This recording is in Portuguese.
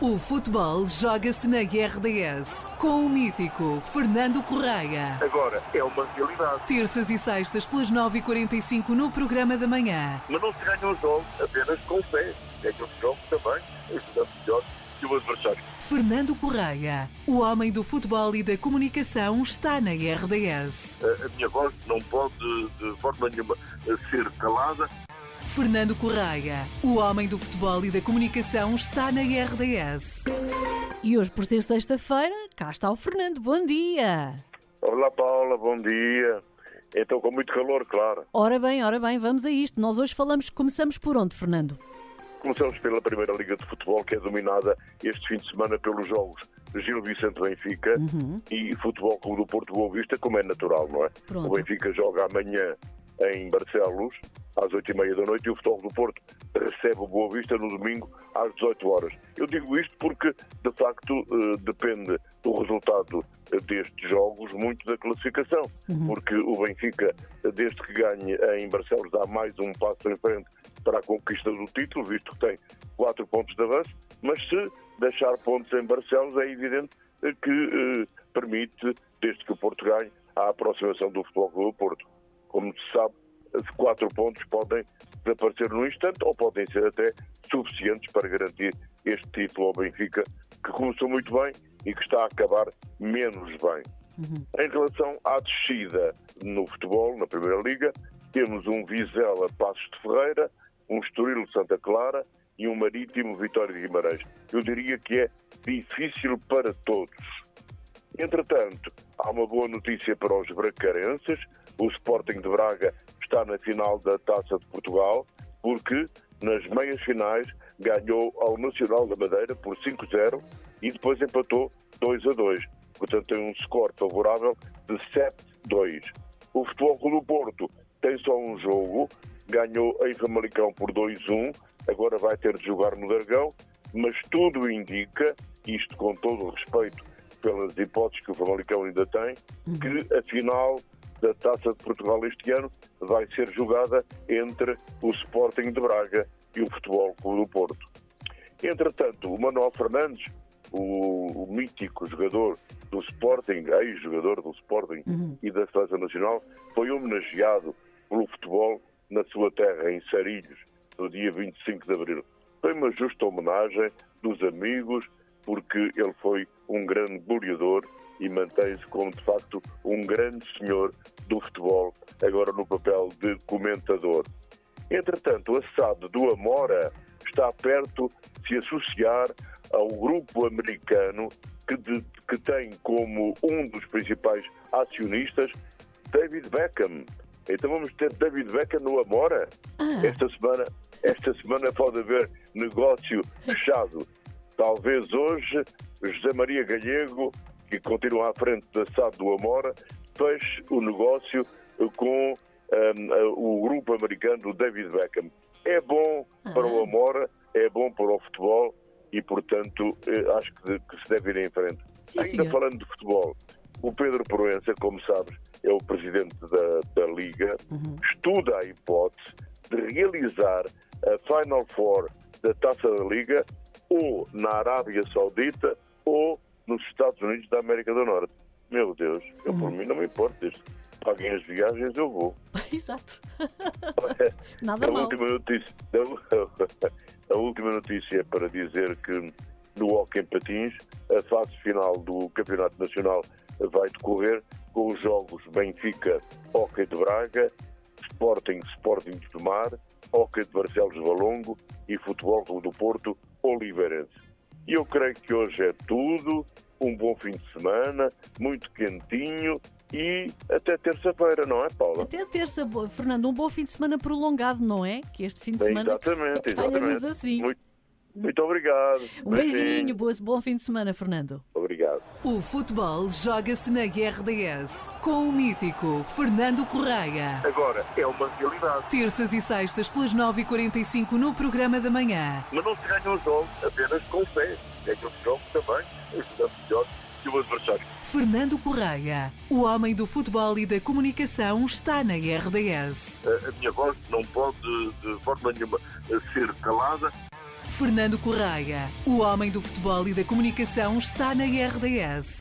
O futebol joga-se na RDS com o mítico Fernando Correia. Agora é uma realidade. Terças e sextas pelas 9h45 no programa da manhã. Mas não se ganham os jogos apenas com fé. Ganham os jogos também ajudando melhor que o adversário. Fernando Correia, o homem do futebol e da comunicação, está na RDS. A, a minha voz não pode de forma nenhuma ser calada. Fernando Correia, o homem do futebol e da comunicação, está na RDS. E hoje, por ser sexta-feira, cá está o Fernando. Bom dia! Olá Paula, bom dia. Então com muito calor, claro. Ora bem, ora bem, vamos a isto. Nós hoje falamos, começamos por onde, Fernando? Começamos pela Primeira Liga de Futebol, que é dominada este fim de semana pelos jogos Gil Vicente Benfica Uhum. e Futebol Clube do Porto Boa Vista, como é natural, não é? Pronto. O Benfica joga amanhã em Barcelos, às 8h30 da noite, e o Futebol do Porto recebe o Boa Vista no domingo, às 18 horas. Eu digo isto porque, de facto, eh, depende do resultado destes jogos muito da classificação, porque o Benfica, desde que ganhe em Barcelos, dá mais um passo em frente para a conquista do título, visto que tem quatro pontos de avanço, mas se deixar pontos em Barcelos, é evidente que eh, permite, desde que o Porto ganhe, a aproximação do Futebol do Porto. Como se sabe, quatro pontos podem desaparecer num instante ou podem ser até suficientes para garantir este título ao Benfica, que começou muito bem e que está a acabar menos bem. Em relação à descida no futebol, na Primeira Liga, temos um Vizela Passos de Ferreira, um Estoril Santa Clara e um Marítimo Vitória de Guimarães. Eu diria que é difícil para todos. Entretanto, há uma boa notícia para os bracarenses. O Sporting de Braga está na final da Taça de Portugal, porque nas meias finais ganhou ao Nacional da Madeira por 5-0 e depois empatou 2-2. Portanto, tem um score favorável de 7-2. O Futebol Clube do Porto tem só um jogo, ganhou em Famalicão por 2-1, agora vai ter de jogar no Dragão, mas tudo indica, isto com todo o respeito pelas hipóteses que o Famalicão ainda tem, que a final da Taça de Portugal este ano vai ser jogada entre o Sporting de Braga e o Futebol Clube do Porto. Entretanto, o Manuel Fernandes, o, o mítico jogador do Sporting, ex-jogador do Sporting e da Seleção Nacional, foi homenageado pelo futebol na sua terra, em Sarilhos, no dia 25 de abril. Foi uma justa homenagem dos amigos, porque ele foi um grande goleador e mantém-se como, de facto, um grande senhor do futebol, agora no papel de comentador. Entretanto, a SAD do Amora está perto de se associar ao grupo americano que, de- que tem como um dos principais acionistas David Beckham. Então vamos ter David Beckham no Amora. Esta semana, esta semana pode haver negócio fechado. Talvez hoje José Maria Galego, que continua à frente da SAD do Amora, feche o negócio com hum, o grupo americano David Beckham. É bom para o Amora, é bom para o futebol e, portanto, eh, acho que, que se deve ir em frente. Sim, Ainda senhor. falando de futebol, o Pedro Proença, como sabes, é o presidente da, da Liga, estuda a hipótese de realizar a Final Four da Taça da Liga ou na Arábia Saudita ou nos Estados Unidos da América do Norte. Meu Deus, eu por mim não me importo, que paguem as viagens eu vou. Exato. Nada A mal. última notícia, a última notícia é para dizer que no Hockey em Patins, a fase final do Campeonato Nacional vai decorrer com os jogos Benfica, Hockey de Braga, Sporting, Sporting de Tomar, Hockey de Barcelos de Valongo e Futebol Clube do Porto, Oliveirense. E eu creio que hoje é tudo, um bom fim de semana, muito quentinho e até terça-feira, não é, Paula? Até terça, Fernando, um bom fim de semana prolongado, não é? Que este fim de semana. Exatamente, calha-nos exatamente. assim. Muito, muito obrigado. Um beijinho, boa- bom fim de semana, Fernando. Obrigado. O futebol joga-se na RDS com o mítico Fernando Correia. Agora é uma realidade. Terças e sextas pelas 9h45 no programa da manhã. Mas não se ganham os jogos apenas com fé. Ganham os jogos também, ajudando melhor que o adversário. Fernando Correia, o homem do futebol e da comunicação, está na RDS. A, a minha voz não pode de forma nenhuma ser calada. Fernando Correia, o homem do futebol e da comunicação, está na RDS.